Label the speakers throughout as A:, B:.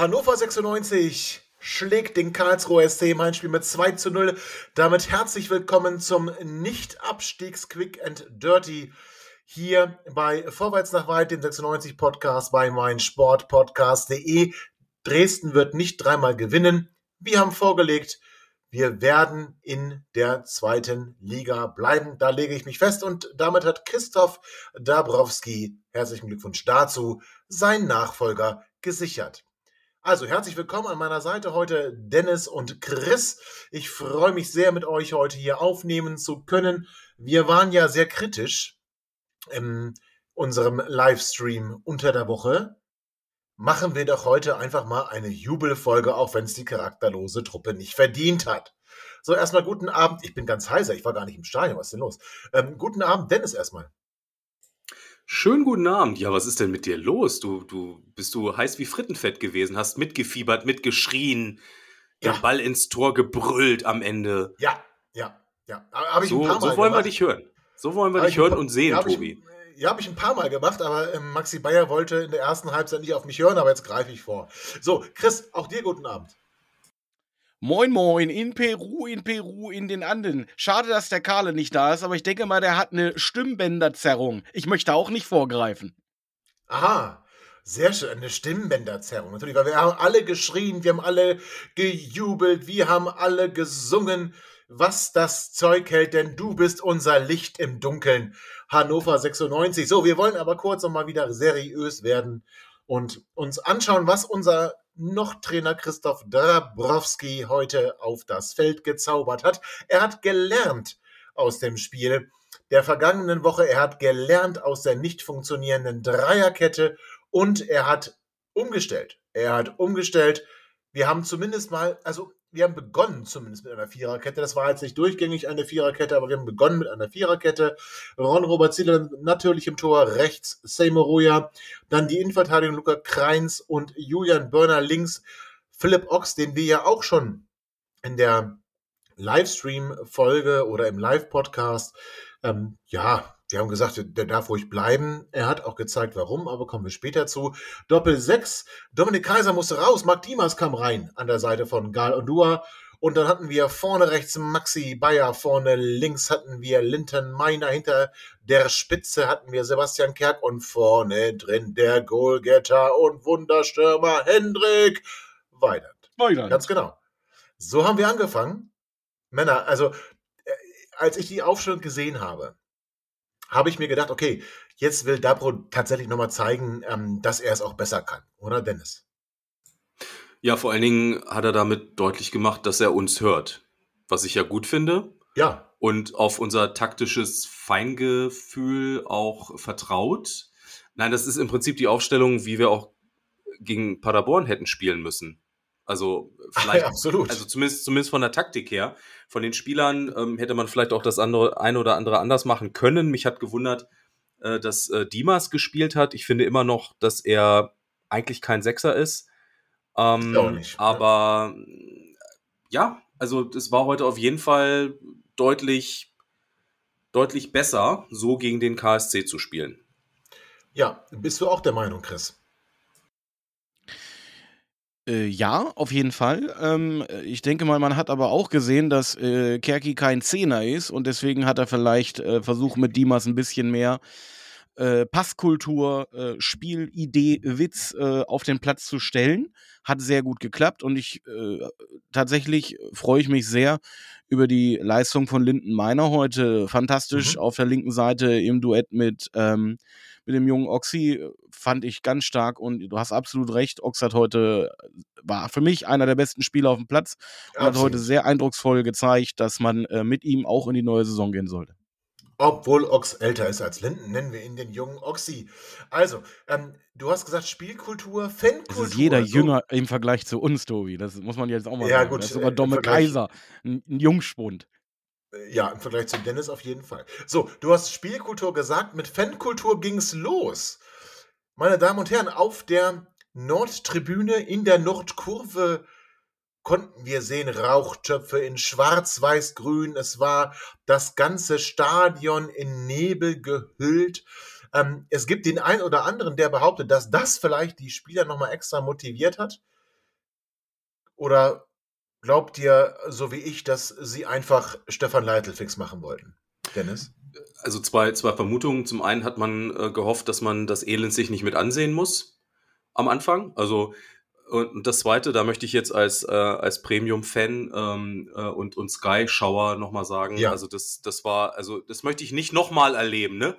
A: Hannover 96 schlägt den Karlsruher SC im Heimspiel mit 2 zu 0. Damit herzlich willkommen zum Nicht-Abstiegs-Quick and Dirty hier bei Vorwärts nach Weit, dem 96 Podcast bei meinsportpodcast.de. Dresden wird nicht dreimal gewinnen. Wir haben vorgelegt, wir werden in der zweiten Liga bleiben. Da lege ich mich fest. Und damit hat Christoph Dabrowski, herzlichen Glückwunsch dazu, seinen Nachfolger gesichert. Also herzlich willkommen an meiner Seite heute Dennis und Chris. Ich freue mich sehr, mit euch heute hier aufnehmen zu können. Wir waren ja sehr kritisch in unserem Livestream unter der Woche. Machen wir doch heute einfach mal eine Jubelfolge, auch wenn es die charakterlose Truppe nicht verdient hat. So, erstmal guten Abend. Ich bin ganz heiser, ich war gar nicht im Stadion. Was ist denn los? Ähm, guten Abend, Dennis, erstmal.
B: Schönen guten Abend. Ja, was ist denn mit dir los? Du, du bist du heiß wie Frittenfett gewesen, hast mitgefiebert, mitgeschrien, ja. den Ball ins Tor gebrüllt am Ende.
A: Ja, ja, ja. Hab ich
B: so,
A: ein paar Mal
B: so wollen
A: gemacht.
B: wir dich hören. So wollen wir
A: Hab
B: dich
A: ich
B: hören
A: paar-
B: und sehen,
A: hab ich-
B: Tobi.
A: Ja, habe ich ein paar Mal gemacht, aber ähm, Maxi Bayer wollte in der ersten Halbzeit nicht auf mich hören, aber jetzt greife ich vor. So, Chris, auch dir guten Abend.
C: Moin Moin, in Peru, in Peru, in den Anden. Schade, dass der Karle nicht da ist, aber ich denke mal, der hat eine Stimmbänderzerrung. Ich möchte auch nicht vorgreifen.
A: Aha, sehr schön, eine Stimmbänderzerrung. Natürlich, weil wir haben alle geschrien, wir haben alle gejubelt, wir haben alle gesungen, was das Zeug hält, denn du bist unser Licht im Dunkeln. Hannover 96. So, wir wollen aber kurz nochmal wieder seriös werden und uns anschauen, was unser noch Trainer Christoph Dabrowski heute auf das Feld gezaubert hat. Er hat gelernt aus dem Spiel der vergangenen Woche. Er hat gelernt aus der nicht funktionierenden Dreierkette und er hat umgestellt. Er hat umgestellt. Wir haben zumindest mal, also wir haben begonnen zumindest mit einer Viererkette. Das war jetzt nicht durchgängig eine Viererkette, aber wir haben begonnen mit einer Viererkette. Ron Robert Zieler natürlich im Tor, rechts Seymour dann die Innenverteidigung Luca Kreins und Julian Börner links. Philipp Ochs, den wir ja auch schon in der Livestream-Folge oder im Live-Podcast ähm, ja, wir haben gesagt, der darf ruhig bleiben. Er hat auch gezeigt, warum, aber kommen wir später zu. Doppel 6. Dominik Kaiser musste raus. Marc Dimas kam rein an der Seite von Gal Ondua. Und dann hatten wir vorne rechts Maxi Bayer, vorne links hatten wir Linton Meiner, hinter der Spitze hatten wir Sebastian Kerk und vorne drin der Goalgetter und Wunderstürmer Hendrik Weidert.
C: Weiter.
A: Ganz genau. So haben wir angefangen. Männer, also äh, als ich die Aufstellung gesehen habe, habe ich mir gedacht, okay, jetzt will Dabro tatsächlich nochmal zeigen, ähm, dass er es auch besser kann, oder Dennis?
B: Ja, vor allen Dingen hat er damit deutlich gemacht, dass er uns hört. Was ich ja gut finde.
A: Ja,
B: Und auf unser taktisches Feingefühl auch vertraut. Nein, das ist im Prinzip die Aufstellung, wie wir auch gegen Paderborn hätten spielen müssen. Also vielleicht,
A: absolut.
B: also zumindest, zumindest von der Taktik her. Von den Spielern ähm, hätte man vielleicht auch das andere, eine oder andere anders machen können. Mich hat gewundert, äh, dass äh, Dimas gespielt hat. Ich finde immer noch, dass er eigentlich kein Sechser ist. Ähm,
A: auch nicht, ne?
B: aber ja, also das war heute auf jeden Fall deutlich, deutlich besser, so gegen den KSC zu spielen.
A: ja, bist du auch der Meinung, Chris?
C: Äh, ja, auf jeden Fall. Ähm, ich denke mal, man hat aber auch gesehen, dass äh, Kerki kein Zehner ist und deswegen hat er vielleicht äh, versucht, mit Dimas ein bisschen mehr äh, Passkultur, äh, Spielidee, Witz äh, auf den Platz zu stellen. Hat sehr gut geklappt und ich äh, tatsächlich freue ich mich sehr über die Leistung von Linden Meiner heute. Fantastisch
A: Mhm.
C: auf der linken Seite im Duett mit, ähm, mit dem jungen Oxy äh, fand ich ganz stark und du hast absolut recht. Ox hat heute, war für mich einer der besten Spieler auf dem Platz und hat heute sehr eindrucksvoll gezeigt, dass man äh, mit ihm auch in die neue Saison gehen sollte.
A: Obwohl Ox älter ist als Linden, nennen wir ihn den jungen Oxy. Also, ähm, du hast gesagt Spielkultur, Fankultur.
C: Es ist jeder
A: so.
C: jünger im Vergleich zu uns, Tobi. Das muss man jetzt auch mal
A: Ja,
C: sagen.
A: gut,
C: Das ist
A: äh,
C: sogar
A: im
C: Domme Kaiser, ein, ein Jungspund.
A: Äh, Ja, im Vergleich zu Dennis auf jeden Fall. So, du hast Spielkultur gesagt, mit Fankultur ging es los. Meine Damen und Herren, auf der Nordtribüne in der Nordkurve konnten wir sehen Rauchtöpfe in schwarz-weiß-grün. Es war das ganze Stadion in Nebel gehüllt. Ähm, es gibt den einen oder anderen, der behauptet, dass das vielleicht die Spieler nochmal extra motiviert hat. Oder glaubt ihr, so wie ich, dass sie einfach Stefan Leitl fix machen wollten? Dennis?
B: Also zwei, zwei Vermutungen. Zum einen hat man äh, gehofft, dass man das Elend sich nicht mit ansehen muss am Anfang. Also und das zweite, da möchte ich jetzt als, äh, als Premium-Fan ähm, äh, und, und Sky-Schauer nochmal sagen,
A: Ja.
B: also das, das war, also das möchte ich nicht nochmal erleben, ne?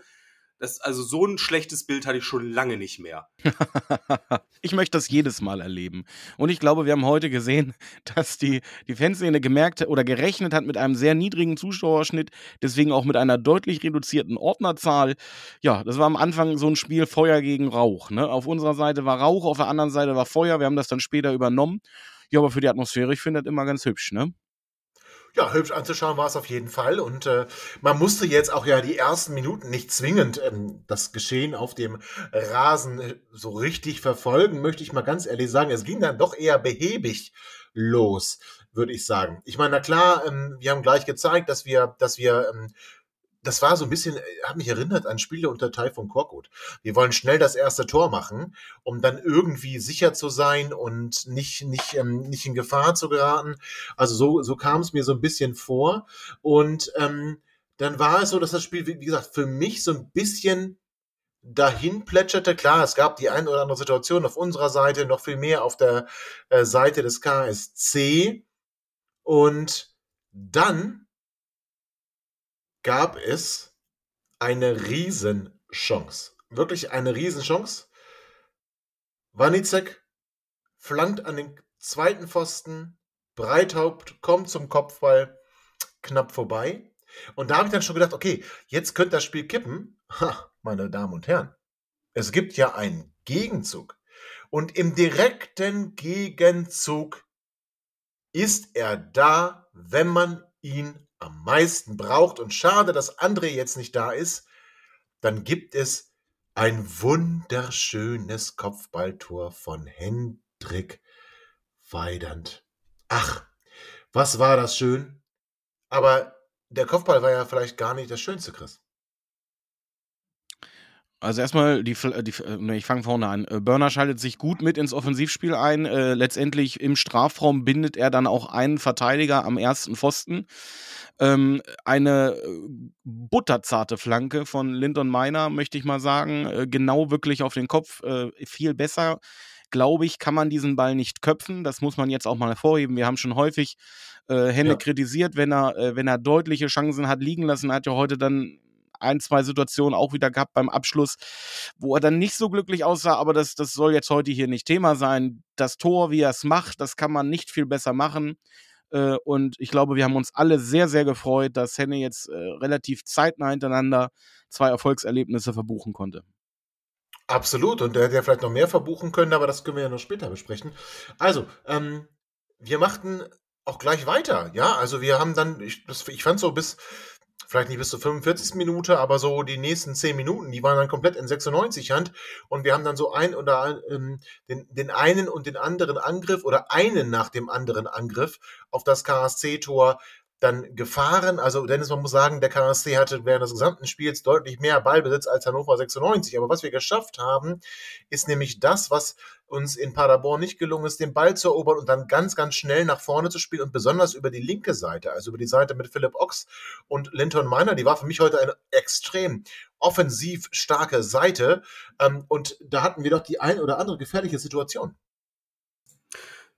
B: Das, also so ein schlechtes Bild hatte ich schon lange nicht mehr.
C: ich möchte das jedes Mal erleben. Und ich glaube, wir haben heute gesehen, dass die, die Fanszene gemerkt oder gerechnet hat mit einem sehr niedrigen Zuschauerschnitt, deswegen auch mit einer deutlich reduzierten Ordnerzahl. Ja, das war am Anfang so ein Spiel Feuer gegen Rauch. Ne? Auf unserer Seite war Rauch, auf der anderen Seite war Feuer. Wir haben das dann später übernommen. Ja, aber für die Atmosphäre, ich finde das immer ganz hübsch, ne?
A: Ja, hübsch anzuschauen war es auf jeden Fall. Und äh, man musste jetzt auch ja die ersten Minuten nicht zwingend ähm, das Geschehen auf dem Rasen äh, so richtig verfolgen, möchte ich mal ganz ehrlich sagen. Es ging dann doch eher behäbig los, würde ich sagen. Ich meine, na klar, ähm, wir haben gleich gezeigt, dass wir, dass wir ähm, das war so ein bisschen, äh, hat mich erinnert an Spiele unter Taifun Korkut. Wir wollen schnell das erste Tor machen, um dann irgendwie sicher zu sein und nicht, nicht, ähm, nicht in Gefahr zu geraten. Also so, so kam es mir so ein bisschen vor. Und ähm, dann war es so, dass das Spiel, wie wie gesagt, für mich so ein bisschen dahin plätscherte. Klar, es gab die ein oder andere Situation auf unserer Seite, noch viel mehr auf der äh, Seite des KSC. Und dann gab es eine Riesenchance. Wirklich eine Riesenchance. Wanizek flankt an den zweiten Pfosten. Breithaupt kommt zum Kopfball knapp vorbei. Und da habe ich dann schon gedacht, okay, jetzt könnte das Spiel kippen. Ha, meine Damen und Herren, es gibt ja einen Gegenzug. Und im direkten Gegenzug ist er da, wenn man ihn am meisten braucht. Und schade, dass André jetzt nicht da ist. Dann gibt es ein wunderschönes Kopfballtor von Hendrik Weidand. Ach, was war das schön. Aber der Kopfball war ja vielleicht gar nicht das Schönste, Chris.
C: Also erstmal, die, Fl- die, äh, nee, ich fange vorne an. Äh, Börner schaltet sich gut mit ins Offensivspiel ein. Äh, letztendlich im Strafraum bindet er dann auch einen Verteidiger am ersten Pfosten. Ähm, eine äh, butterzarte Flanke von Linton Meiner, möchte ich mal sagen. Äh, genau wirklich auf den Kopf. Äh, viel besser, glaube ich, kann man diesen Ball nicht köpfen. Das muss man jetzt auch mal hervorheben. Wir haben schon häufig äh, Hände
A: Ja.
C: kritisiert, wenn er, äh, wenn er deutliche Chancen hat liegen lassen. Er hat ja heute dann ein, zwei Situationen auch wieder gehabt beim Abschluss, wo er dann nicht so glücklich aussah, aber das, das soll jetzt heute hier nicht Thema sein. Das Tor, wie er es macht, das kann man nicht viel besser machen. Äh, Und ich glaube, wir haben uns alle sehr, sehr gefreut, dass Henne jetzt äh, relativ zeitnah hintereinander zwei Erfolgserlebnisse verbuchen konnte.
A: Absolut. Und der hätte ja vielleicht noch mehr verbuchen können, aber das können wir ja noch später besprechen. Also, ähm, wir machten auch gleich weiter. Ja, also wir haben dann, ich, ich fand so bis, vielleicht nicht bis zur 45. Minute, aber so die nächsten 10 Minuten, die waren dann komplett in 96 Hand. Und wir haben dann so ein oder ähm, den, den einen und den anderen Angriff oder einen nach dem anderen Angriff auf das KSC-Tor dann gefahren. Also Dennis, man muss sagen, der KSC hatte während des gesamten Spiels deutlich mehr Ballbesitz als Hannover 96. Aber was wir geschafft haben, ist nämlich das, was uns in Paderborn nicht gelungen ist, den Ball zu erobern und dann ganz, ganz schnell nach vorne zu spielen und besonders über die linke Seite, also über die Seite mit Philipp Ochs und Linton Miner, die war für mich heute eine extrem offensiv starke Seite. Ähm, und da hatten wir doch die ein oder andere gefährliche Situation.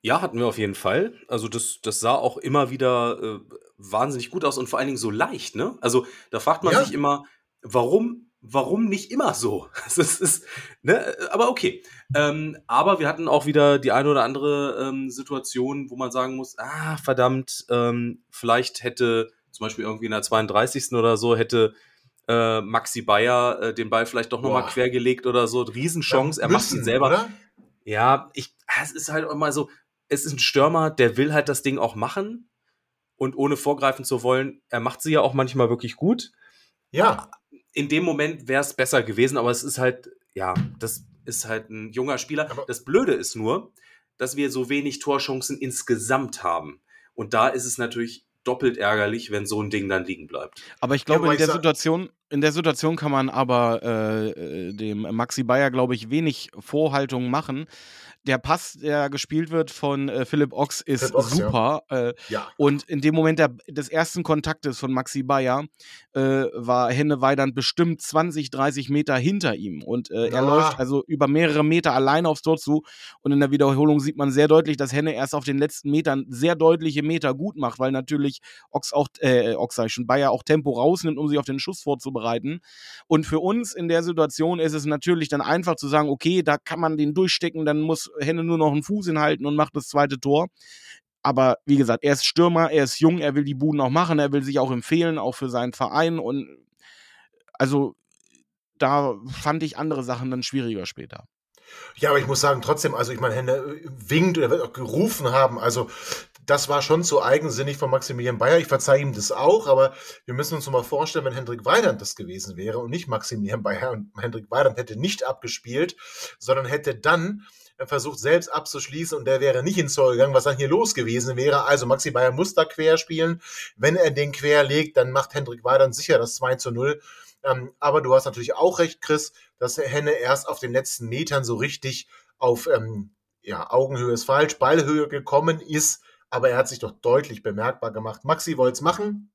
B: Ja, hatten wir auf jeden Fall. Also das, das sah auch immer wieder äh, wahnsinnig gut aus und vor allen Dingen so leicht, ne? Also da fragt man
A: Ja.
B: sich immer, warum, warum nicht immer so? Das ist, ist, ne? Aber okay. Ähm, aber wir hatten auch wieder die eine oder andere ähm, Situation, wo man sagen muss, ah, verdammt, ähm, vielleicht hätte zum Beispiel irgendwie in der 32. oder so, hätte äh, Maxi Bayer äh, den Ball vielleicht doch nochmal quergelegt oder so. Riesenchance, er macht ihn selber. Oder? Ja, ich, es ist halt immer so, es ist ein Stürmer, der will halt das Ding auch machen. Und ohne vorgreifen zu wollen, er macht sie ja auch manchmal wirklich gut.
A: Ja.
B: In dem Moment wäre es besser gewesen, aber es ist halt, ja, das ist halt ein junger Spieler. Aber das Blöde ist nur, dass wir so wenig Torchancen insgesamt haben. Und da ist es natürlich doppelt ärgerlich, wenn so ein Ding dann liegen bleibt.
C: Aber ich glaube, ja, in der Situation, in der Situation kann man aber äh, äh dem Maxi Bayer, glaube ich, wenig Vorhaltungen machen, der Pass, der gespielt wird von äh, Philipp Ochs, ist Philipp Ochs, super. Ja. Äh, ja. Und in dem Moment der, des ersten Kontaktes von Maxi Bayer äh, war Henne Weidand bestimmt 20, 30 Meter hinter ihm. Und äh, er läuft also über mehrere Meter allein aufs Tor zu. Und in der Wiederholung sieht man sehr deutlich, dass Henne erst auf den letzten Metern sehr deutliche Meter gut macht, weil natürlich Ochs auch, äh, Ochs sag ich schon, Bayer auch Tempo rausnimmt, um sich auf den Schuss vorzubereiten. Und für uns in der Situation ist es natürlich dann einfach zu sagen, okay, da kann man den durchstecken, dann muss Henne nur noch einen Fuß hinhalten und macht das zweite Tor. Aber wie gesagt, er ist Stürmer, er ist jung, er will die Buden auch machen, er will sich auch empfehlen, auch für seinen Verein. Und also da fand ich andere Sachen dann schwieriger später.
A: Ja, aber ich muss sagen, trotzdem, also ich meine, Henne äh, winkt oder wird auch gerufen haben. Also das war schon so eigensinnig von Maximilian Bayer. Ich verzeihe ihm das auch, aber wir müssen uns mal vorstellen, wenn Hendrik Weidand das gewesen wäre und nicht Maximilian Bayer und Hendrik Weidand hätte nicht abgespielt, sondern hätte dann versucht selbst abzuschließen und der wäre nicht ins Tor gegangen, was dann hier los gewesen wäre. Also Maxi Bayer muss da quer spielen. Wenn er den quer legt, dann macht Hendrik Weidern sicher das 2 zu 0. Ähm, aber du hast natürlich auch recht, Chris, dass Henne erst auf den letzten Metern so richtig auf ähm, ja, Augenhöhe ist falsch, Ballhöhe gekommen ist, aber er hat sich doch deutlich bemerkbar gemacht. Maxi wollte es machen,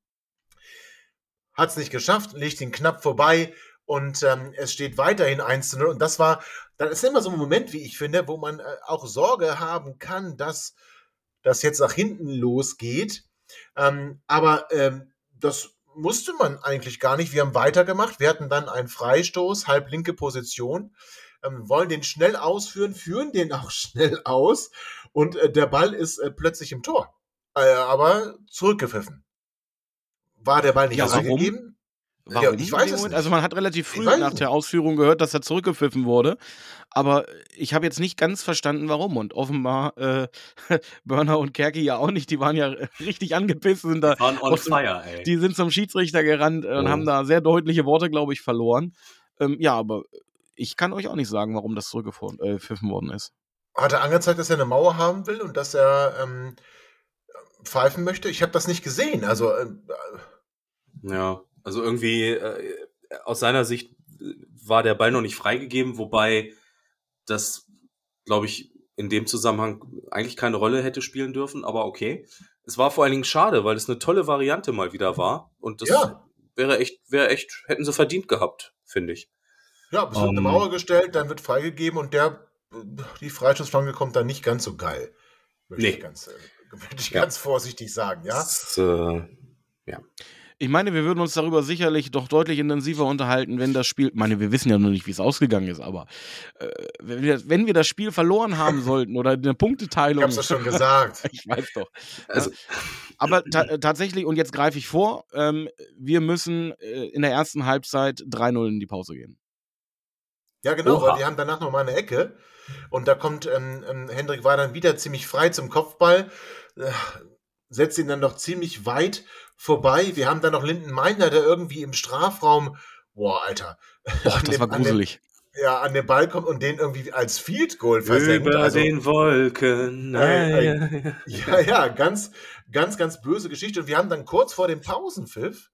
A: hat es nicht geschafft, legt ihn knapp vorbei und ähm, es steht weiterhin 1 zu 0. Und das war dann ist immer so ein Moment, wie ich finde, wo man äh, auch Sorge haben kann, dass das jetzt nach hinten losgeht. Ähm, aber ähm, das musste man eigentlich gar nicht. Wir haben weitergemacht. Wir hatten dann einen Freistoß, halblinke Position, ähm, wollen den schnell ausführen, führen den auch schnell aus und äh, der Ball ist äh, plötzlich im Tor. Äh, aber zurückgepfiffen. War der Ball nicht ja,
C: gegeben? Warum? Ja, ich weiß es nicht. Also man hat relativ früh nach der Ausführung gehört, dass er zurückgepfiffen wurde. Aber ich habe jetzt nicht ganz verstanden, warum. Und offenbar äh, Burner und Kerki ja auch nicht. Die waren ja richtig angepisst. Sind da
B: waren on fire, ey.
C: Die sind zum Schiedsrichter gerannt und oh. haben da sehr deutliche Worte, glaube ich, verloren. Ähm, ja, aber ich kann euch auch nicht sagen, warum das zurückgepfiffen äh, worden ist.
A: Hat er angezeigt, dass er eine Mauer haben will und dass er ähm, pfeifen möchte? Ich habe das nicht gesehen. Also äh,
B: ja. Also irgendwie äh, aus seiner Sicht war der Ball noch nicht freigegeben, wobei das, glaube ich, in dem Zusammenhang eigentlich keine Rolle hätte spielen dürfen, aber okay. Es war vor allen Dingen schade, weil es eine tolle Variante mal wieder war und das ja. wäre echt, wäre echt, hätten sie verdient gehabt, finde ich.
A: Ja, es wird um, eine ähm. Mauer gestellt, dann wird freigegeben und der, die Freischussflanke kommt dann nicht ganz so geil. Würde nee. ich, ganz, äh, würde ich ja. ganz vorsichtig sagen, ja. Das, äh,
C: ja. Ich meine, wir würden uns darüber sicherlich doch deutlich intensiver unterhalten, wenn das Spiel. Ich meine, wir wissen ja noch nicht, wie es ausgegangen ist, aber äh, wenn, wir, wenn, wir, das Spiel verloren haben sollten oder eine Punkteteilung. Ich
A: hab's doch schon gesagt.
C: ich weiß doch. Also, aber ta tatsächlich, und jetzt greife ich vor, ähm, wir müssen äh, in der ersten Halbzeit 3-0 in die Pause gehen.
A: Ja, genau, Oha. weil wir haben danach nochmal eine Ecke und da kommt ähm, ähm, Hendrik war dann wieder ziemlich frei zum Kopfball, äh, setzt ihn dann noch ziemlich weit vorbei. Wir haben dann noch Linden Meiner, der irgendwie im Strafraum, boah, Alter.
C: Boah, das dem, war gruselig.
A: Dem, ja, an den Ball kommt und den irgendwie als Field Goal versenkt.
B: Über also, den Wolken.
A: Äh, äh, ja, ja, ganz, ganz, ganz böse Geschichte. Und wir haben dann kurz vor dem Pausenpfiff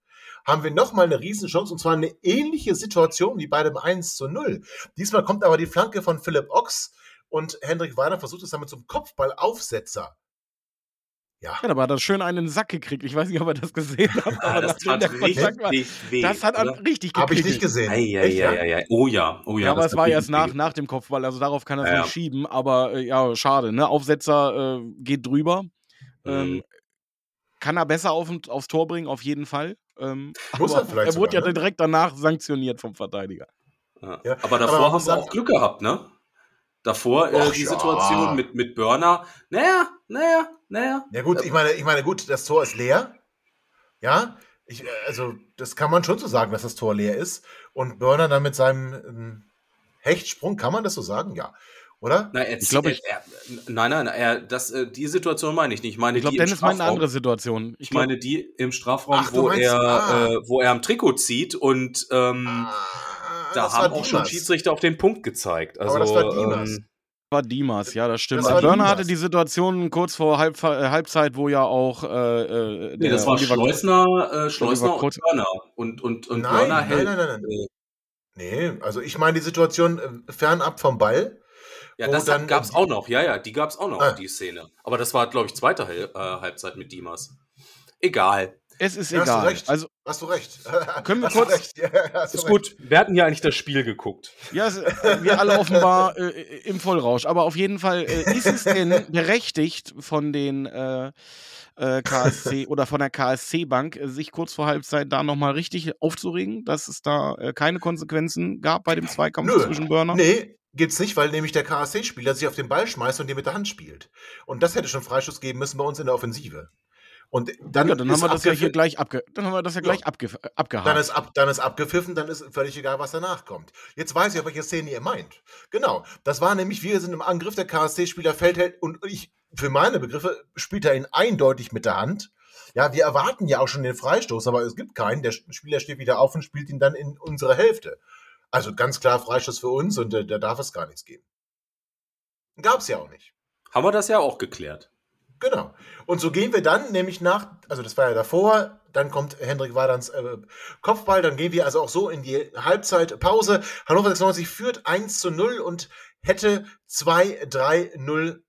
A: haben wir nochmal eine Riesenchance und zwar eine ähnliche Situation wie bei dem 1 zu 0. Diesmal kommt aber die Flanke von Philipp Ochs und Hendrik Weiner versucht es damit zum Kopfballaufsetzer
C: ja. ja, aber hat er schön einen Sack gekriegt. Ich weiß nicht, ob er das gesehen hat.
B: Aber das, das hat richtig war,
C: weh. Das hat er richtig gekriegt.
A: Habe ich nicht gesehen. Ei,
B: ei, Echt, ei, ja? Oh ja, oh ja.
C: ja aber es war erst nach, nach dem Kopfball, also darauf kann er es ja, nicht schieben. Aber äh, ja, schade. Ne? Aufsetzer äh, geht drüber. Mhm. Ähm, kann er besser auf, aufs Tor bringen, auf jeden Fall. Ähm, Muss er vielleicht. Er wurde sogar, ja ne? direkt danach sanktioniert vom Verteidiger.
B: Aber davor aber haben wir auch Glück gehabt, ne? Davor äh, die Situation mit, mit Burner. Naja, naja, naja.
A: Ja gut, ich meine, ich meine, gut, das Tor ist leer. Ja, Ich, äh, also, das kann man schon so sagen, dass das Tor leer ist. Und Börner dann mit seinem ähm, Hechtsprung, kann man das so sagen? Ja. Oder?
B: Nein, er, ich glaube, er, er, nein, nein, er, das, äh, die Situation meine ich nicht. Ich meine,
C: ich glaube, Dennis meint eine andere Situation.
B: Ich, ich meine die im Strafraum, Ach, wo er, ah. äh, wo er am Trikot zieht und ähm, ah, da haben auch schon Schiedsrichter auf den Punkt gezeigt. Also, Aber das war Dimas. Ähm,
C: war Dimas, ja, das stimmt. Das Börner hatte die Situation kurz vor Halb, äh, Halbzeit, wo ja auch. Äh,
B: äh nee, das war Schleusner, äh, Schleusner und Börner. Und, und, und
A: nein, Börner hält. Nein, nein, nein, nein. Nee, also ich meine die Situation äh, fernab vom Ball.
B: Ja, das gab es auch noch. Ja, ja, die gab es auch noch, ah. die Szene. Aber das war, glaube ich, zweite Hal äh, Halbzeit mit Dimas. Egal.
C: Es ist ja, egal. Hast du
A: recht. Also, hast du recht.
C: Können wir hast kurz.
B: Ja, ist recht. gut. Wir hatten ja eigentlich das Spiel geguckt.
C: Ja, wir alle offenbar äh, im Vollrausch. Aber auf jeden Fall äh, ist es denn berechtigt von den äh, äh KSC oder von der KSC-Bank, äh, sich kurz vor Halbzeit da nochmal richtig aufzuregen, dass es da äh, keine Konsequenzen gab bei dem Zweikampf Nö. zwischen Burner?
A: Nee, Gibt's nicht, weil nämlich der KSC-Spieler sich auf den Ball schmeißt und den mit der Hand spielt. Und das hätte schon Freischuss geben müssen bei uns in der Offensive. Und dann,
C: ja, dann haben wir das ja hier gleich abge dann haben wir das ja gleich ja. abge abgehakt.
A: Dann ist, ab, dann ist abgepfiffen, dann ist völlig egal, was danach kommt. Jetzt weiß ich, auf welche Szene ihr meint. Genau. Das war nämlich, wir sind im Angriff, der KSC-Spieler fällt halt und ich, für meine Begriffe, spielt er ihn eindeutig mit der Hand. Ja, wir erwarten ja auch schon den Freistoß, aber es gibt keinen. Der Spieler steht wieder auf und spielt ihn dann in unsere Hälfte. Also ganz klar Freistoß für uns und äh, da darf es gar nichts geben. Gab es ja auch nicht.
B: Haben wir das ja auch geklärt.
A: Genau. Und so gehen wir dann nämlich nach, also das war ja davor, dann kommt Hendrik Wadans äh, Kopfball, dann gehen wir also auch so in die Halbzeitpause. Hannover 96 führt 1 zu 0 und hätte 2-3-0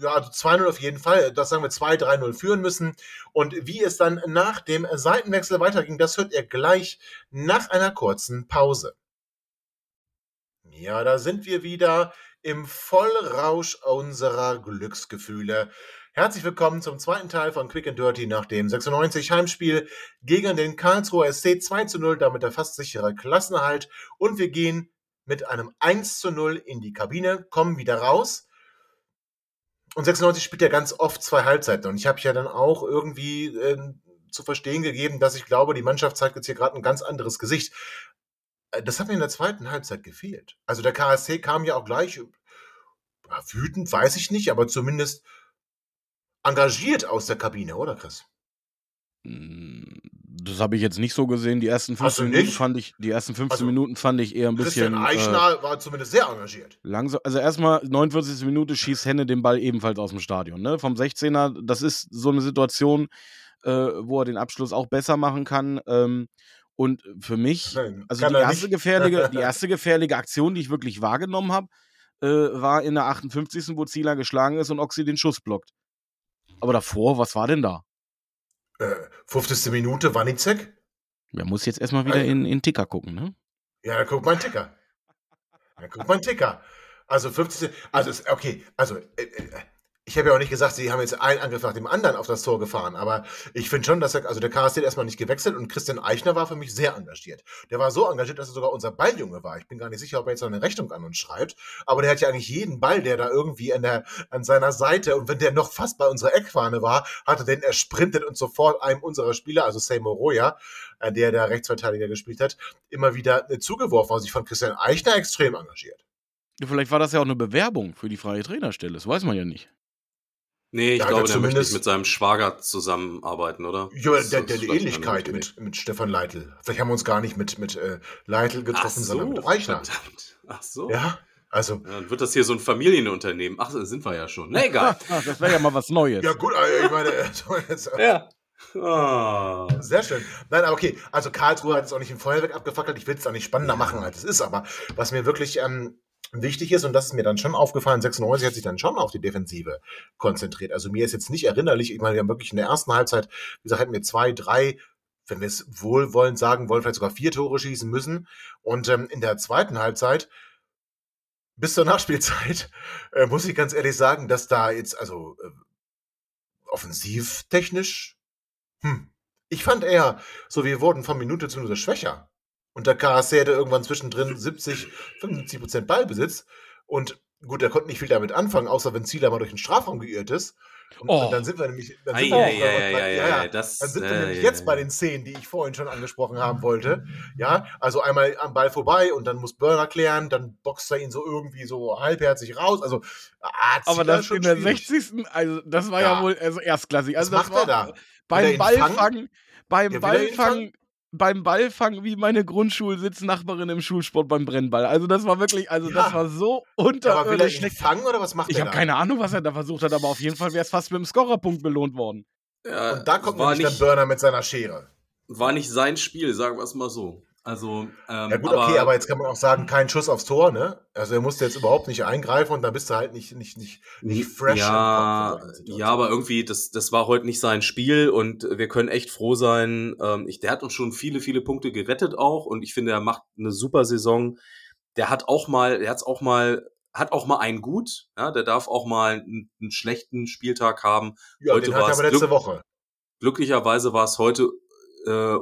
A: ja, also 2-0 auf jeden Fall, das sagen wir 2-3-0 führen müssen. Und wie es dann nach dem Seitenwechsel weiterging, das hört ihr gleich nach einer kurzen Pause. Ja, da sind wir wieder im Vollrausch unserer Glücksgefühle. Herzlich willkommen zum zweiten Teil von Quick and Dirty nach dem 96 Heimspiel gegen den Karlsruher SC 2 zu 0, damit der fast sichere Klassenerhalt. Und wir gehen mit einem 1 zu 0 in die Kabine, kommen wieder raus. Und 96 spielt ja ganz oft zwei Halbzeiten. Und ich habe ja dann auch irgendwie äh, zu verstehen gegeben, dass ich glaube, die Mannschaft zeigt jetzt hier gerade ein ganz anderes Gesicht. Äh, das hat mir in der zweiten Halbzeit gefehlt. Also der KSC kam ja auch gleich, wütend, weiß ich nicht, aber zumindest engagiert aus der Kabine, oder Chris?
C: Das habe ich jetzt nicht so gesehen. Die ersten 15 Minuten fand ich, die ersten 15 also, Minuten fand ich eher ein bisschen.
A: Christian Eichner äh, war zumindest sehr engagiert.
C: Langsam, also erstmal 49. Minute schießt Henne den Ball ebenfalls aus dem Stadion. Ne? Vom 16er, das ist so eine Situation, äh, wo er den Abschluss auch besser machen kann. ähm, und für mich, also die erste, gefährliche, die erste gefährliche Aktion, die ich wirklich wahrgenommen habe, äh, war in der 58. wo Zieler geschlagen ist und Oxy den Schuss blockt. Aber davor, was war denn da?
A: Äh, 50. Minute, Wanizek?
C: Man muss jetzt erstmal wieder äh, in, in Ticker gucken, ne?
A: Ja, dann guck mal in Ticker. Dann guck mal in Ticker. Also 50. Also, okay, also, äh, äh ich habe ja auch nicht gesagt, sie haben jetzt einen Angriff nach dem anderen auf das Tor gefahren, aber ich finde schon, dass er, also der KSC erstmal nicht gewechselt und Christian Eichner war für mich sehr engagiert. Der war so engagiert, dass er sogar unser Balljunge war. Ich bin gar nicht sicher, ob er jetzt noch eine Rechnung an uns schreibt, aber der hat ja eigentlich jeden Ball, der da irgendwie an, der, an seiner Seite und wenn der noch fast bei unserer Eckfahne war, hatte den er sprintet und sofort einem unserer Spieler, also Seymour Roya, äh, der der Rechtsverteidiger gespielt hat, immer wieder äh, zugeworfen, also sich von Christian Eichner extrem engagiert.
C: Vielleicht war das ja auch eine Bewerbung für die freie Trainerstelle, das weiß man ja nicht.
B: Nee, ich ja, glaube, der möchte nicht mit seinem Schwager zusammenarbeiten, oder?
A: Ja, der, der, der die Ähnlichkeit mit, mit Stefan Leitl. Vielleicht haben wir uns gar nicht mit, mit äh, Leitl getroffen, so, sondern mit Eichner. Verdammt.
B: Ach so.
A: Ja, also. Ja,
B: dann wird das hier so ein Familienunternehmen. Ach, sind wir ja schon. Na, egal.
C: das wäre ja mal was Neues.
A: Ja, gut, äh, ich meine, so jetzt,
B: äh, ja. Oh.
A: Sehr schön. Nein, aber okay, also Karlsruhe hat es auch nicht im Feuerwerk abgefackelt. Ich will es auch nicht spannender machen, als es ist. Aber was mir wirklich ähm, wichtig ist, und das ist mir dann schon aufgefallen, 96 hat sich dann schon auf die Defensive konzentriert. Also mir ist jetzt nicht erinnerlich, ich meine, wir haben wirklich in der ersten Halbzeit, wie gesagt, hätten wir zwei, drei, wenn wir es wohlwollend sagen wollen, vielleicht sogar vier Tore schießen müssen. Und ähm, in der zweiten Halbzeit, bis zur Nachspielzeit, äh, muss ich ganz ehrlich sagen, dass da jetzt, also äh, offensivtechnisch, hm, ich fand eher, so wir wurden von Minute zu Minute schwächer. Und der KSC hatte irgendwann zwischendrin 70, 75 Prozent Ballbesitz. Und gut, er konnte nicht viel damit anfangen, außer wenn Zieler mal durch den Strafraum geirrt ist. Und,
C: Oh.
A: und dann sind wir nämlich, dann sind wir, nämlich-
B: das, äh,
A: jetzt bei den Szenen, die ich vorhin schon angesprochen haben wollte. Ja, also einmal am Ball vorbei und dann muss Burner klären, dann boxt er ihn so irgendwie so halbherzig raus. Also, ah,
C: Aber das
A: ist schon
C: in der
A: schwierig.
C: 60. Also, das war ja,
A: Ja.
C: wohl also erstklassig. Also,
A: Was
C: das
A: macht er
C: war
A: da? Er
C: beim
A: ihn
C: Ballfang,
A: fangen?
C: beim
A: Ja,
C: Ballfang,
A: fangen?
C: Beim Ballfang wie meine Grundschulsitznachbarin im Schulsport beim Brennball. Also, das war wirklich, also,
A: Ja.
C: das war so
A: Aber will er
C: schlecht.
A: fangen oder was macht
C: Ich
A: er
C: habe
A: da?
C: keine Ahnung, was er da versucht hat, aber auf jeden Fall wäre es fast mit dem Scorerpunkt belohnt worden.
B: Ja,
A: Und da kommt nämlich
B: nicht,
A: dann Burner mit seiner Schere.
B: war nicht sein Spiel, sagen wir es mal so. Also, ähm,
A: Ja gut, okay, aber jetzt kann man auch sagen, kein Schuss aufs Tor, ne? Also er musste jetzt überhaupt nicht eingreifen und da bist du halt nicht, nicht, nicht, nicht fresh.
B: ja, ja, aber irgendwie, das, das war heute nicht sein Spiel und wir können echt froh sein. Ähm, ich, der hat uns schon viele, viele Punkte gerettet auch und ich finde, er macht eine super Saison. Der hat auch mal, der hat's auch mal, hat auch mal einen gut, ja, der darf auch mal einen, einen schlechten Spieltag haben.
A: ja,
B: heute
A: den hat er aber letzte Woche.
B: Glücklicherweise war es heute äh,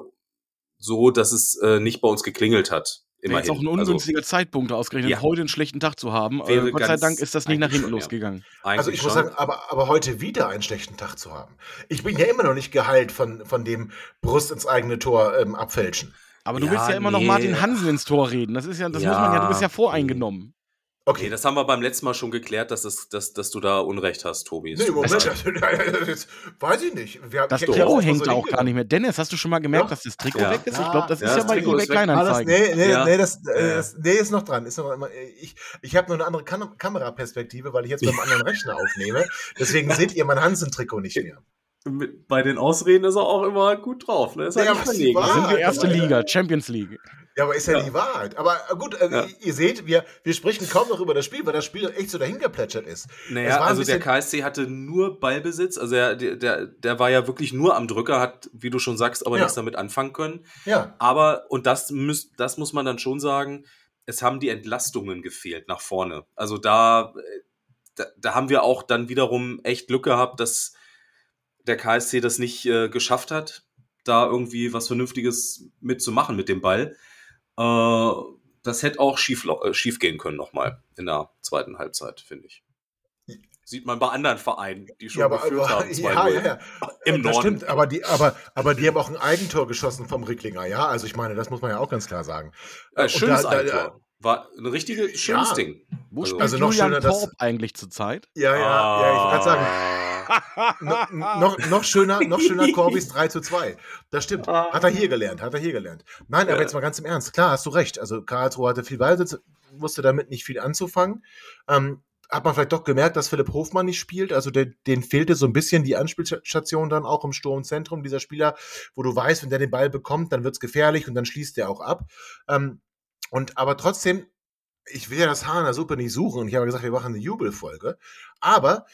B: so, dass es äh, nicht bei uns geklingelt hat.
C: Wäre jetzt auch ein
B: Also,
C: ungünstiger Zeitpunkt ausgerechnet,
B: Ja.
C: heute einen schlechten Tag zu haben. Äh, Gott sei Dank ist das nicht nach hinten
B: schon, ja.
C: losgegangen.
B: eigentlich
A: Also ich muss
B: schon.
A: sagen, aber, aber heute wieder einen schlechten Tag zu haben. Ich bin ja immer noch nicht geheilt von, von dem Brust ins eigene Tor ähm, abfälschen.
C: Aber du
B: Ja,
C: willst ja immer noch
B: nee.
C: Martin Hansen ins Tor reden. Das ist ja, das
B: Ja.
C: muss man ja, du bist ja voreingenommen.
A: Okay,
B: das haben wir beim letzten Mal schon geklärt, dass, es, dass, dass du da Unrecht hast, Tobi.
A: Nee, Moment, das, das, weiß ich nicht. Wir,
C: Das Trikot hängt
A: so
C: auch gar nicht mehr. Dennis, hast du schon mal gemerkt,
A: Ja.
C: dass das Trikot
B: Ja.
C: weg ist? Ich glaube, das
B: Ja,
C: ist ja
B: das
C: bei eBay
B: ist weg.
A: Ah, das,
C: Kleinanzeigen.
A: nee, nee,
B: Ja.
A: nee, das, äh, das, nee, ist noch dran. Ist noch, immer- ich ich habe nur eine andere Kam Kameraperspektive, weil ich jetzt beim anderen Rechner aufnehme. Deswegen seht ihr mein Hansen-Trikot nicht mehr.
B: Mit- Bei den Ausreden ist er auch immer gut drauf. Ne? Ist
A: Ja,
B: er nicht
A: die. Wahrheit
C: Das sind wir
A: Ah,
C: erste Liga, Champions League.
A: Ja, aber ist ja,
B: Ja.
A: die Wahrheit. Aber äh, gut, äh,
B: Ja.
A: ihr seht, wir, wir sprechen kaum noch über das Spiel, weil das Spiel echt so dahingeplätschert ist.
B: Naja, also der KSC hatte nur Ballbesitz, also er, der, der, der war ja wirklich nur am Drücker, hat, wie du schon sagst, aber
A: Ja.
B: nichts damit anfangen können.
A: Ja,
B: Aber, und das, müß, das muss man dann schon sagen, es haben die Entlastungen gefehlt nach vorne. Also da, äh, da, da haben wir auch dann wiederum echt Glück gehabt, dass der KSC das nicht äh, geschafft hat, da irgendwie was Vernünftiges mitzumachen mit dem Ball. Äh, das hätte auch schief, äh, schief gehen können nochmal in der zweiten Halbzeit, finde ich. Sieht man bei anderen Vereinen, die schon
A: ja, aber,
B: geführt
A: aber
B: haben.
A: ja,
B: 2-0.
A: ja, ja.
B: Im
A: das
B: Norden.
A: stimmt, aber die, aber, aber die haben auch ein Eigentor geschossen vom Ricklinger, ja. Also ich meine, das muss man ja auch ganz klar sagen.
B: Äh, schönes
A: da- da-
B: Eigentor. War ein richtiges, schönes
A: Ja.
B: Ding.
C: Wo
B: Also-
C: spielt
A: Also noch
C: Julian
A: schöner,
C: Torp eigentlich zurzeit?
A: Ja, ja, ja, ich kann sagen. No, noch, noch schöner, noch schöner Korbis 3 zu 2. Das stimmt.
B: Ah.
A: Hat er hier gelernt, hat er hier gelernt. Nein, aber jetzt mal ganz im Ernst. Klar, hast du recht. Also Karlsruhe hatte viel Ballsitz, wusste damit nicht viel anzufangen. Ähm, hat man vielleicht doch gemerkt, dass Philipp Hofmann nicht spielt. Also der, den fehlte so ein bisschen die Anspielstation dann auch im Sturmzentrum. Dieser Spieler, wo du weißt, wenn der den Ball bekommt, dann wird's gefährlich und dann schließt der auch ab. Ähm, und aber trotzdem, ich will ja das Haar in der Suppe nicht suchen und ich habe gesagt, wir machen eine Jubelfolge. Aber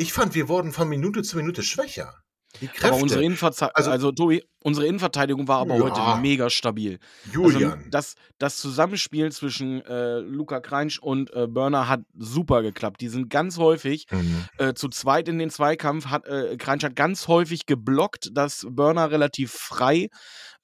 A: ich fand, wir wurden von Minute zu Minute schwächer. Die Kräfte.
C: Aber unsere, Innenverze
A: Also-
C: also, Tobi, unsere Innenverteidigung war aber
A: Ja.
C: heute mega stabil.
A: Julian.
C: Also das, das Zusammenspiel zwischen äh, Luca Kreinsch und äh, Burner hat super geklappt. Die sind ganz häufig
A: Mhm.
C: äh, zu zweit in den Zweikampf. Hat, äh, Kreinsch hat ganz häufig geblockt, dass Burner relativ frei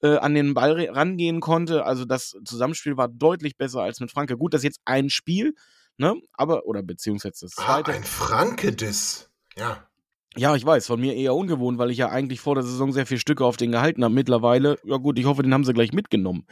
C: äh, an den Ball rangehen konnte. Also das Zusammenspiel war deutlich besser als mit Franke. Gut, das ist jetzt ein Spiel, ne? Aber, oder beziehungsweise das
A: Ah,
C: zweite.
A: ein Franke-Diss. Ja.
C: Ja, ich weiß, von mir eher ungewohnt, weil ich ja eigentlich vor der Saison sehr viele Stücke auf den gehalten habe. Mittlerweile, ja gut, ich hoffe, den haben sie gleich mitgenommen.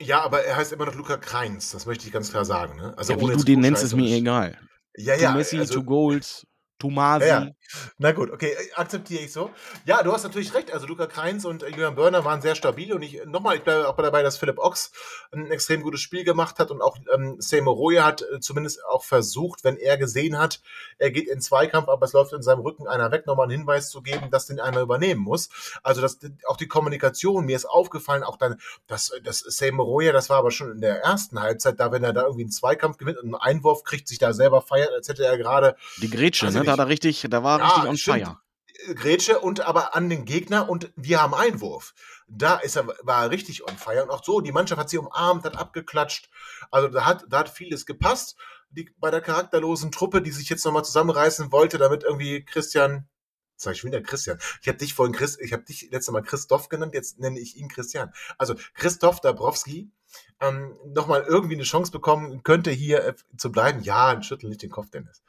A: Ja, aber er heißt immer noch Luca Kreins, das möchte ich ganz klar sagen. Ne? Also
C: ja, wie du den nennst, ist mir egal.
A: Ja, ja.
C: Messi,
A: also,
C: two Goals, two Masi.
A: Ja, ja. Na gut, okay, äh, akzeptiere ich so. Ja, du hast natürlich recht. Also Luca Kreins und äh, Julian Börner waren sehr stabil und ich nochmal, ich bleibe auch dabei, dass Philipp Ochs ein extrem gutes Spiel gemacht hat und auch ähm, Seymour Roya hat äh, zumindest auch versucht, wenn er gesehen hat, er geht in Zweikampf, aber es läuft in seinem Rücken einer weg, nochmal einen Hinweis zu geben, dass den einer übernehmen muss. Also das, auch die Kommunikation, mir ist aufgefallen, auch dann, dass das Seymour Roya, das war aber schon in der ersten Halbzeit, da wenn er da irgendwie einen Zweikampf gewinnt und einen Einwurf kriegt, sich da selber feiert, als hätte er gerade
C: Die Grätsche,
A: Also
C: ne? Da hat er richtig, da war
A: Ja,
C: richtig on
A: stimmt.
C: fire.
A: Grätsche und aber an den Gegner und wir haben Einwurf. Da ist er, war er richtig on fire und auch so, die Mannschaft hat sie umarmt, hat abgeklatscht. Also da hat, da hat vieles gepasst. Die, bei der charakterlosen Truppe, die sich jetzt nochmal zusammenreißen wollte, damit irgendwie Christian, sag ich wieder Christian. Ich habe dich vorhin Chris, ich habe dich letztes Mal Christoph genannt, jetzt nenne ich ihn Christian. Also Christoph Dabrowski ähm, nochmal irgendwie eine Chance bekommen könnte, hier äh, zu bleiben. Ja, schüttel nicht den Kopf, Dennis.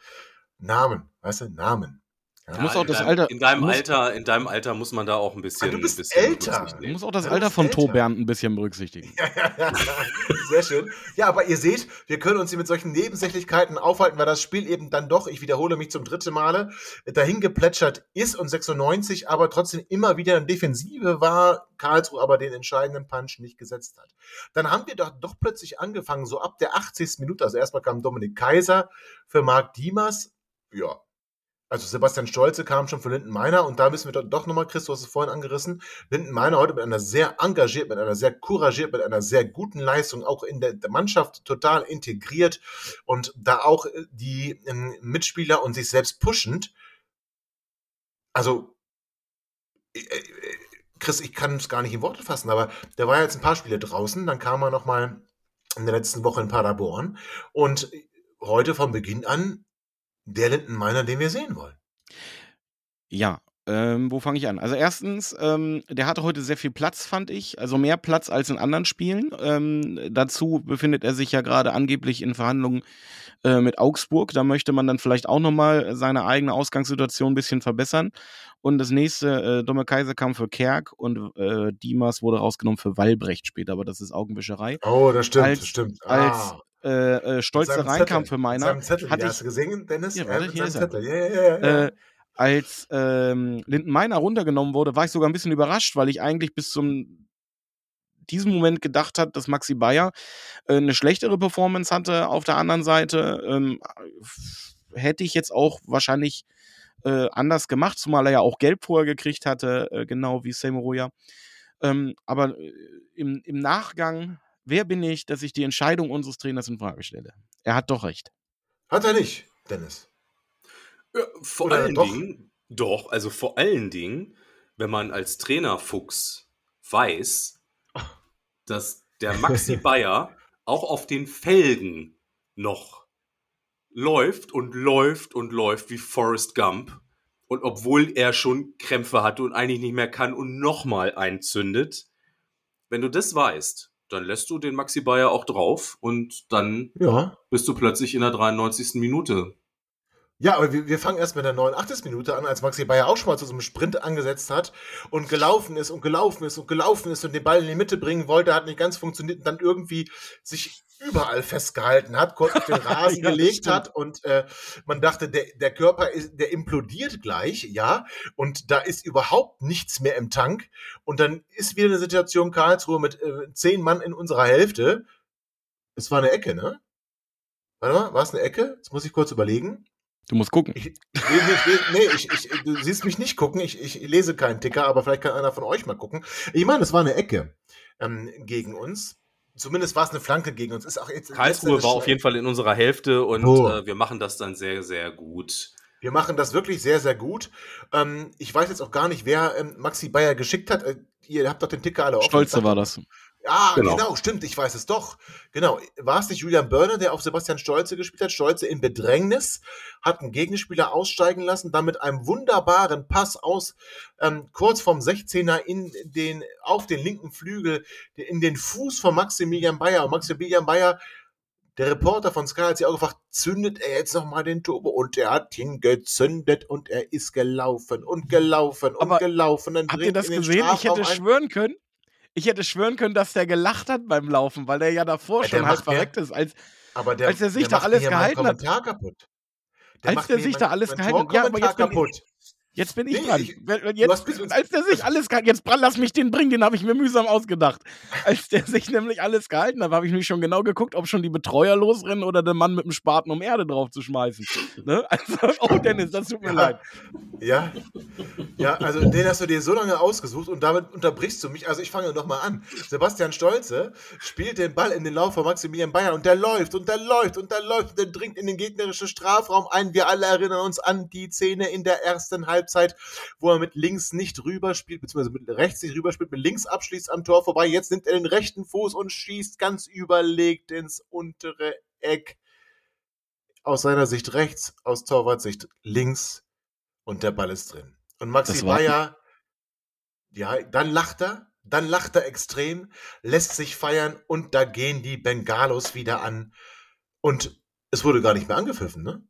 A: Namen, weißt du, Namen.
B: Ja,
C: muss auch
B: in
C: das
B: deinem,
C: Alter-
B: in deinem
C: muss-
B: Alter, in deinem Alter muss man da auch ein bisschen.
A: Ah, du bist
B: ein bisschen
A: älter.
C: Du
B: berücksichtigen.
C: musst auch das Alter von
A: älter.
C: Bernd ein bisschen berücksichtigen.
A: Ja, sehr schön. Ja, aber ihr seht, wir können uns hier mit solchen Nebensächlichkeiten aufhalten, weil das Spiel eben dann doch, ich wiederhole mich zum dritten Male, dahin geplätschert ist und 96 aber trotzdem immer wieder in Defensive war, Karlsruhe aber den entscheidenden Punch nicht gesetzt hat. Dann haben wir doch, doch plötzlich angefangen, so ab der 80. Minute, also erstmal kam Dominik Kaiser für Marc Diemers, ja, also Sebastian Stolze kam schon für Linden Meiner und da müssen wir doch, nochmal, Chris, du hast es vorhin angerissen, Linden Meiner heute mit einer sehr engagiert, mit einer sehr couragiert, mit einer sehr guten Leistung auch in der, der Mannschaft total integriert und da auch äh, die ähm, Mitspieler und sich selbst pushend. Also, äh, äh, Chris, ich kann es gar nicht in Worte fassen, aber der war jetzt ein paar Spiele draußen, dann kam er nochmal in der letzten Woche in Paderborn und heute von Beginn an der Lindenmeiner, den wir sehen wollen.
C: Ja, ähm, wo fange ich an? Also erstens, ähm, der hatte heute sehr viel Platz, fand ich. Also mehr Platz als in anderen Spielen. Ähm, dazu befindet er sich ja gerade angeblich in Verhandlungen äh, mit Augsburg. Da möchte man dann vielleicht auch nochmal seine eigene Ausgangssituation ein bisschen verbessern. Und das nächste, äh, Domme Kaiser kam für Kerk und äh, Dimas wurde rausgenommen für Wallbrecht später, aber das ist Augenwischerei.
A: Oh, das stimmt,
C: Als-
A: das stimmt.
C: als Äh, äh, Stolze für
A: mit
C: meiner.
A: Zettel,
C: hatte
A: ja,
C: ich-
A: hast du gesehen, Dennis?
C: Ja,
A: Ja,
C: warte, hier ist er.
A: Ja, ja, ja.
C: Äh, als ähm, Linden Meiner runtergenommen wurde, war ich sogar ein bisschen überrascht, weil ich eigentlich bis zum diesem Moment gedacht hat, dass Maxi Bayer äh, eine schlechtere Performance hatte. Auf der anderen Seite ähm, hätte ich jetzt auch wahrscheinlich äh, anders gemacht, zumal er ja auch Gelb vorher gekriegt hatte, äh, genau wie Semoroja. Ähm, aber äh, im, im Nachgang, wer bin ich, dass ich die Entscheidung unseres Trainers in Frage stelle? Er hat doch recht.
A: Hat er nicht, Dennis.
B: Ja, vor
A: Oder
B: allen
A: doch?
B: Dingen, doch, also vor allen Dingen, wenn man als Trainerfuchs weiß, dass der Maxi Bayer auch auf den Felgen noch läuft und läuft und läuft wie Forrest Gump. Und obwohl er schon Krämpfe hatte und eigentlich nicht mehr kann und nochmal einzündet, wenn du das weißt, dann lässt du den Maxi Bayer auch drauf und dann
A: Ja.
B: bist du plötzlich in der 93. Minute.
A: Ja, aber wir, wir fangen erst mit der 89. Minute an, als Maxi Bayer auch schon mal zu so einem Sprint angesetzt hat und gelaufen ist und gelaufen ist und gelaufen ist und den Ball in die Mitte bringen wollte, hat nicht ganz funktioniert und dann irgendwie sich überall festgehalten hat, kurz auf den Rasen
C: Ja,
A: gelegt hat und äh, man dachte, der, der Körper ist, der implodiert gleich, ja, und da ist überhaupt nichts mehr im Tank und dann ist wieder eine Situation Karlsruhe mit äh, zehn Mann in unserer Hälfte. Es war eine Ecke, ne? Warte mal, war es eine Ecke? Jetzt muss ich kurz überlegen.
C: Du musst gucken.
A: Ich, ich, will- nee, ich, ich, du siehst mich nicht gucken. Ich, ich lese keinen Ticker, aber vielleicht kann einer von euch mal gucken. Ich meine, es war eine Ecke ähm, gegen uns. Zumindest war es eine Flanke gegen uns. Ist auch jetzt
B: Karlsruhe war auf jeden Fall in unserer Hälfte und
A: Oh.
B: äh, wir machen das dann sehr, sehr gut.
A: Wir machen das wirklich sehr, sehr gut. Ähm, ich weiß jetzt auch gar nicht, wer ähm, Maxi Bayer geschickt hat. Äh, ihr habt doch den Ticker alle offen.
C: Stolze war das.
A: Ah, genau.
B: Genau.
A: stimmt, ich weiß es doch. Genau. War es nicht Julian Börner, der auf Sebastian Stolze gespielt hat? Stolze in Bedrängnis, hat einen Gegenspieler aussteigen lassen, dann mit einem wunderbaren Pass aus, ähm, kurz vorm 16er in den, auf den linken Flügel, in den Fuß von Maximilian Bayer. Und Maximilian Bayer, der Reporter von Sky hat sich auch gefragt, zündet er jetzt nochmal den Turbo? Und er hat ihn gezündet und er ist gelaufen und gelaufen und
C: Aber
A: gelaufen. Dann
C: Habt ihr das gesehen? Ich hätte
A: ein-
C: schwören können, ich hätte schwören können, dass der gelacht hat beim Laufen, weil der ja davor
A: Ja,
C: schon
A: der
C: halb verreckt ist. Als,
A: Aber der,
C: Als er sich
A: der
C: da alles gehalten hat.
A: Kaputt.
C: Als
A: macht
C: der sich da alles gehalten hat. Ja, aber jetzt
A: kaputt.
C: Jetzt bin ich
A: Nee,
C: dran.
A: ich-
C: Jetzt,
A: bis-
C: als der sich alles gehalten Jetzt lass mich den bringen, den habe ich mir mühsam ausgedacht. Als der sich nämlich alles gehalten hat, habe ich mich schon genau geguckt, ob schon die Betreuer losrennen oder der Mann mit dem Spaten, um Erde drauf zu schmeißen. Ne? Also, oh Dennis, das tut mir
A: Ja.
C: leid.
A: Ja, ja, also den hast du dir so lange ausgesucht und damit unterbrichst du mich. Also ich fange nochmal an. Sebastian Stolze spielt den Ball in den Lauf von Maximilian Bayer und der läuft und der läuft und der läuft und der dringt in den gegnerischen Strafraum ein. Wir alle erinnern uns an die Szene in der ersten Halbzeit, wo er mit links nicht rüberspielt, beziehungsweise mit rechts nicht rüberspielt, mit links abschließt am Tor vorbei. Jetzt nimmt er den rechten Fuß und schießt ganz überlegt ins untere Eck. Aus seiner Sicht rechts, aus Torwartsicht links und der Ball ist drin. Und Maxi
C: war-
A: Bayer, ja, dann lacht er, dann lacht er extrem, lässt sich feiern und da gehen die Bengalos wieder an. Und es wurde gar nicht mehr angepfiffen, ne?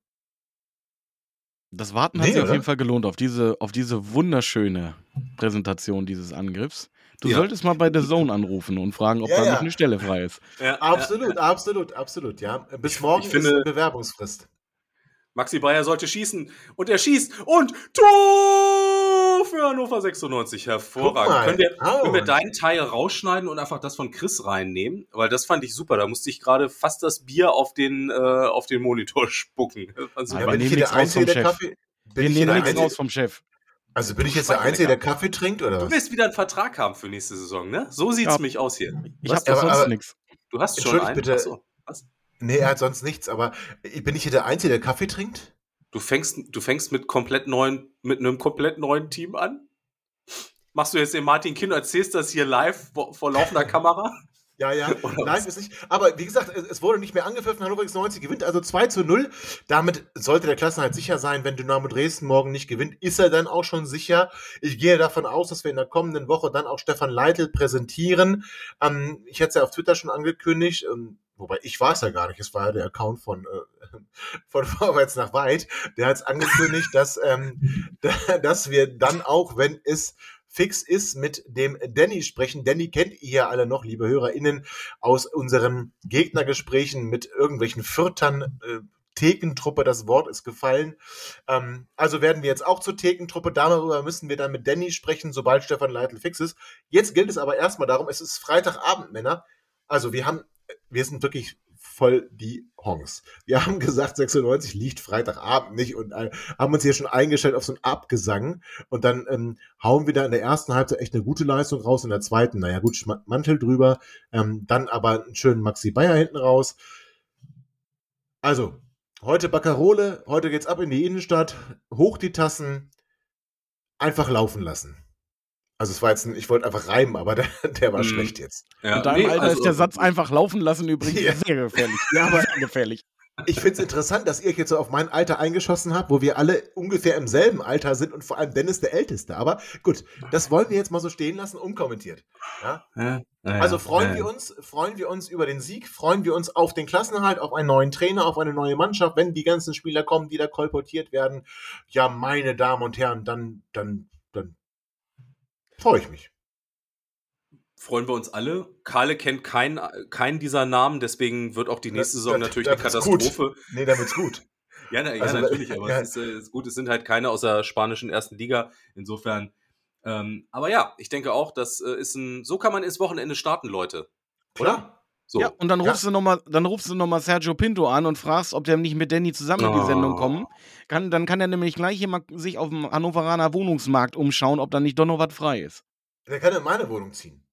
C: Das Warten hat
A: Nee,
C: sich auf
A: oder?
C: jeden Fall gelohnt, auf diese, auf diese wunderschöne Präsentation dieses Angriffs. Du
B: Ja.
C: solltest mal bei The Zone anrufen und fragen, ob
A: Ja,
C: da
A: ja.
C: nicht eine Stelle frei ist.
B: Ja,
A: Absolut, absolut, absolut, ja. Bis morgen
B: ich finde-
A: ist Bewerbungsfrist.
B: Maxi Bayer sollte schießen und er schießt und Tor für Hannover 96.
A: Guck
B: Hervorragend. Können wir,
A: Oh.
B: können wir deinen Teil rausschneiden und einfach das von Chris reinnehmen? Weil das fand ich super. Da musste ich gerade fast das Bier auf den, äh, auf den Monitor spucken. Super.
C: Ja, wir nehmen
A: hier
C: nichts
A: der
C: raus
A: Einzige,
C: vom
A: der
C: Chef.
A: Kaffee.
C: Wir nehmen nichts raus vom Chef.
A: also bin ich jetzt der. Einzige, der Kaffee trinkt oder
B: Du wirst wieder einen Vertrag haben für nächste Saison, ne? So sieht's
C: Ja.
B: nämlich aus hier.
C: Ich
A: Was?
C: hab doch
A: Aber-
C: sonst nichts.
B: Du hast schon einen.
A: bitte. Nee, er hat sonst nichts, aber bin ich hier der Einzige, der Kaffee trinkt?
B: Du fängst, du fängst mit komplett neuen, mit einem komplett neuen Team an? Machst du jetzt den Martin Kind und erzählst das hier live vor, laufender Kamera?
A: Ja, ja,
B: Oder
A: live
B: was?
A: ist nicht. Aber wie gesagt, es, wurde nicht mehr angepfiffen. Hannover 96 gewinnt also 2 zu 0. Damit sollte der Klassenhalt sicher sein. Wenn Dynamo Dresden morgen nicht gewinnt, ist er dann auch schon sicher. Ich gehe davon aus, dass wir in der kommenden Woche dann auch Stefan Leitl präsentieren. Ähm, ich hätte es ja auf Twitter schon angekündigt. Ähm, Wobei, ich war es ja gar nicht. Es war ja der Account von, äh, von Vorwärts nach Weit. Der hat es angekündigt, dass, ähm, dass wir dann auch, wenn es fix ist, mit dem Danny sprechen. Danny kennt ihr ja alle noch, liebe HörerInnen, aus unseren Gegnergesprächen mit irgendwelchen Fürtern. Äh, Thekentruppe, das Wort ist gefallen. Ähm, also werden wir jetzt auch zur Thekentruppe. Darüber müssen wir dann mit Danny sprechen, sobald Stefan Leitl fix ist. Jetzt gilt es aber erstmal darum, es ist Freitagabend, Männer. Also wir haben, wir sind wirklich voll die Hongs. Wir haben gesagt, 96 liegt Freitagabend nicht und äh, haben uns hier schon eingestellt auf so einen Abgesang und dann ähm, hauen wir da in der ersten Halbzeit echt eine gute Leistung raus, in der zweiten, naja gut, Mantel drüber, ähm, dann aber einen schönen Maxi Bayer hinten raus. Also, heute Baccarole, heute geht's ab in die Innenstadt, hoch die Tassen, einfach laufen lassen. Also es war jetzt, ein, ich wollte einfach reimen, aber der, der war
B: Hm.
A: schlecht jetzt.
B: Ja,
C: In deinem
B: nee,
C: Alter
B: also-
C: ist der Satz einfach laufen lassen übrigens
A: Ja.
C: sehr gefährlich.
A: Ja, aber-
C: sehr gefährlich.
A: Ich finde es interessant, dass ihr euch jetzt so auf mein Alter eingeschossen habt, wo wir alle ungefähr im selben Alter sind und vor allem Dennis der Älteste. Aber gut, das wollen wir jetzt mal so stehen lassen, unkommentiert. Ja?
B: Ja, ja,
A: Also freuen
B: ja.
A: wir uns, freuen wir uns über den Sieg, freuen wir uns auf den Klassenhalt, auf einen neuen Trainer, auf eine neue Mannschaft, wenn die ganzen Spieler kommen, die da kolportiert werden. Ja, meine Damen und Herren, dann, dann, dann freue ich mich.
B: freuen wir uns alle. Karle kennt keinen, keinen dieser Namen, deswegen wird auch die nächste Saison
A: das-
B: natürlich
A: das
B: eine
A: ist gut.
B: Katastrophe.
A: Nee, dann wird's gut.
B: Ja, na, ja
A: Also,
B: natürlich, aber
A: ja.
B: es ist, äh, ist gut, es sind halt keine aus der spanischen ersten Liga. Insofern, ähm, aber ja, ich denke auch, das äh, ist ein, so kann man ins Wochenende starten, Leute.
A: Klar.
B: So.
C: Ja, und dann
A: Ja.
C: rufst du noch mal, dann rufst du nochmal Sergio Pinto an und fragst, ob der nicht mit Danny zusammen in die
B: Oh.
C: Sendung kommen kann. Dann kann er nämlich gleich jemand sich auf dem Hannoveraner Wohnungsmarkt umschauen, ob da nicht doch noch was frei ist.
A: Der kann in meine Wohnung ziehen.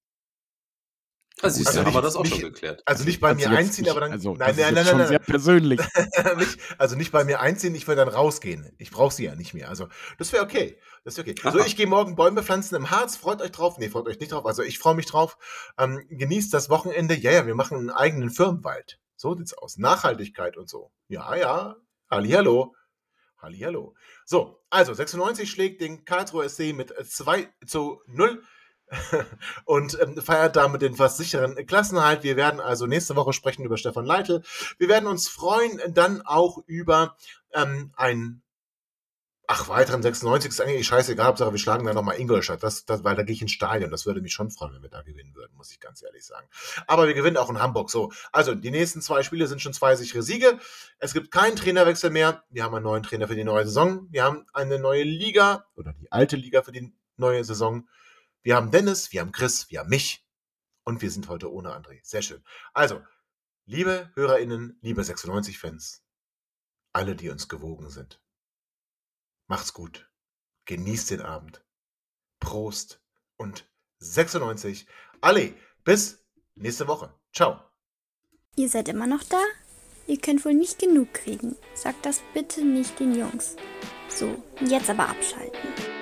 B: Also, siehst
A: Also
B: haben
A: nicht-
B: wir das auch
A: nicht-
B: schon geklärt.
A: Also nicht bei
C: Kannst
A: mir einziehen,
C: nicht-
A: aber dann.
C: Also,
A: nein,
C: das ist
A: nein, nein,
C: schon
A: nein,
C: sehr persönlich.
A: nein. nicht, also nicht bei mir einziehen, ich will dann rausgehen. Ich brauche sie ja nicht mehr. Also das wäre okay. Das wäre okay. So,
B: Aha.
A: ich gehe morgen Bäume pflanzen im Harz. Freut euch drauf. Nee, freut euch nicht drauf. Also ich freue mich drauf. Ähm, genießt das Wochenende. Ja, ja, wir machen einen eigenen Firmenwald. So sieht's aus. Nachhaltigkeit und so. Ja, ja. Hallihallo. Hallihallo. So, also 96 schlägt den Karlsruher SC mit 2 zu 0 und ähm, feiert damit den fast sicheren Klassenhalt. Wir werden also nächste Woche sprechen über Stefan Leitl. Wir werden uns freuen dann auch über ähm, ein Ach, weiteren 96 ist eigentlich scheißegal, Hauptsache wir schlagen da nochmal Ingolstadt, das, das, weil da gehe ich ins Stadion. Das würde mich schon freuen, wenn wir da gewinnen würden, muss ich ganz ehrlich sagen. Aber wir gewinnen auch in Hamburg. So, also die nächsten zwei Spiele sind schon zwei sichere Siege. Es gibt keinen Trainerwechsel mehr. Wir haben einen neuen Trainer für die neue Saison. Wir haben eine neue Liga oder die alte Liga für die neue Saison. Wir haben Dennis, wir haben Chris, wir haben mich und wir sind heute ohne André. Sehr schön. Also, liebe HörerInnen, liebe 96-Fans, alle, die uns gewogen sind, macht's gut. Genießt den Abend. Prost und 96. Alle, bis nächste Woche. Ciao.
D: Ihr seid immer noch da? Ihr könnt wohl nicht genug kriegen. Sagt das bitte nicht den Jungs. So, jetzt aber abschalten.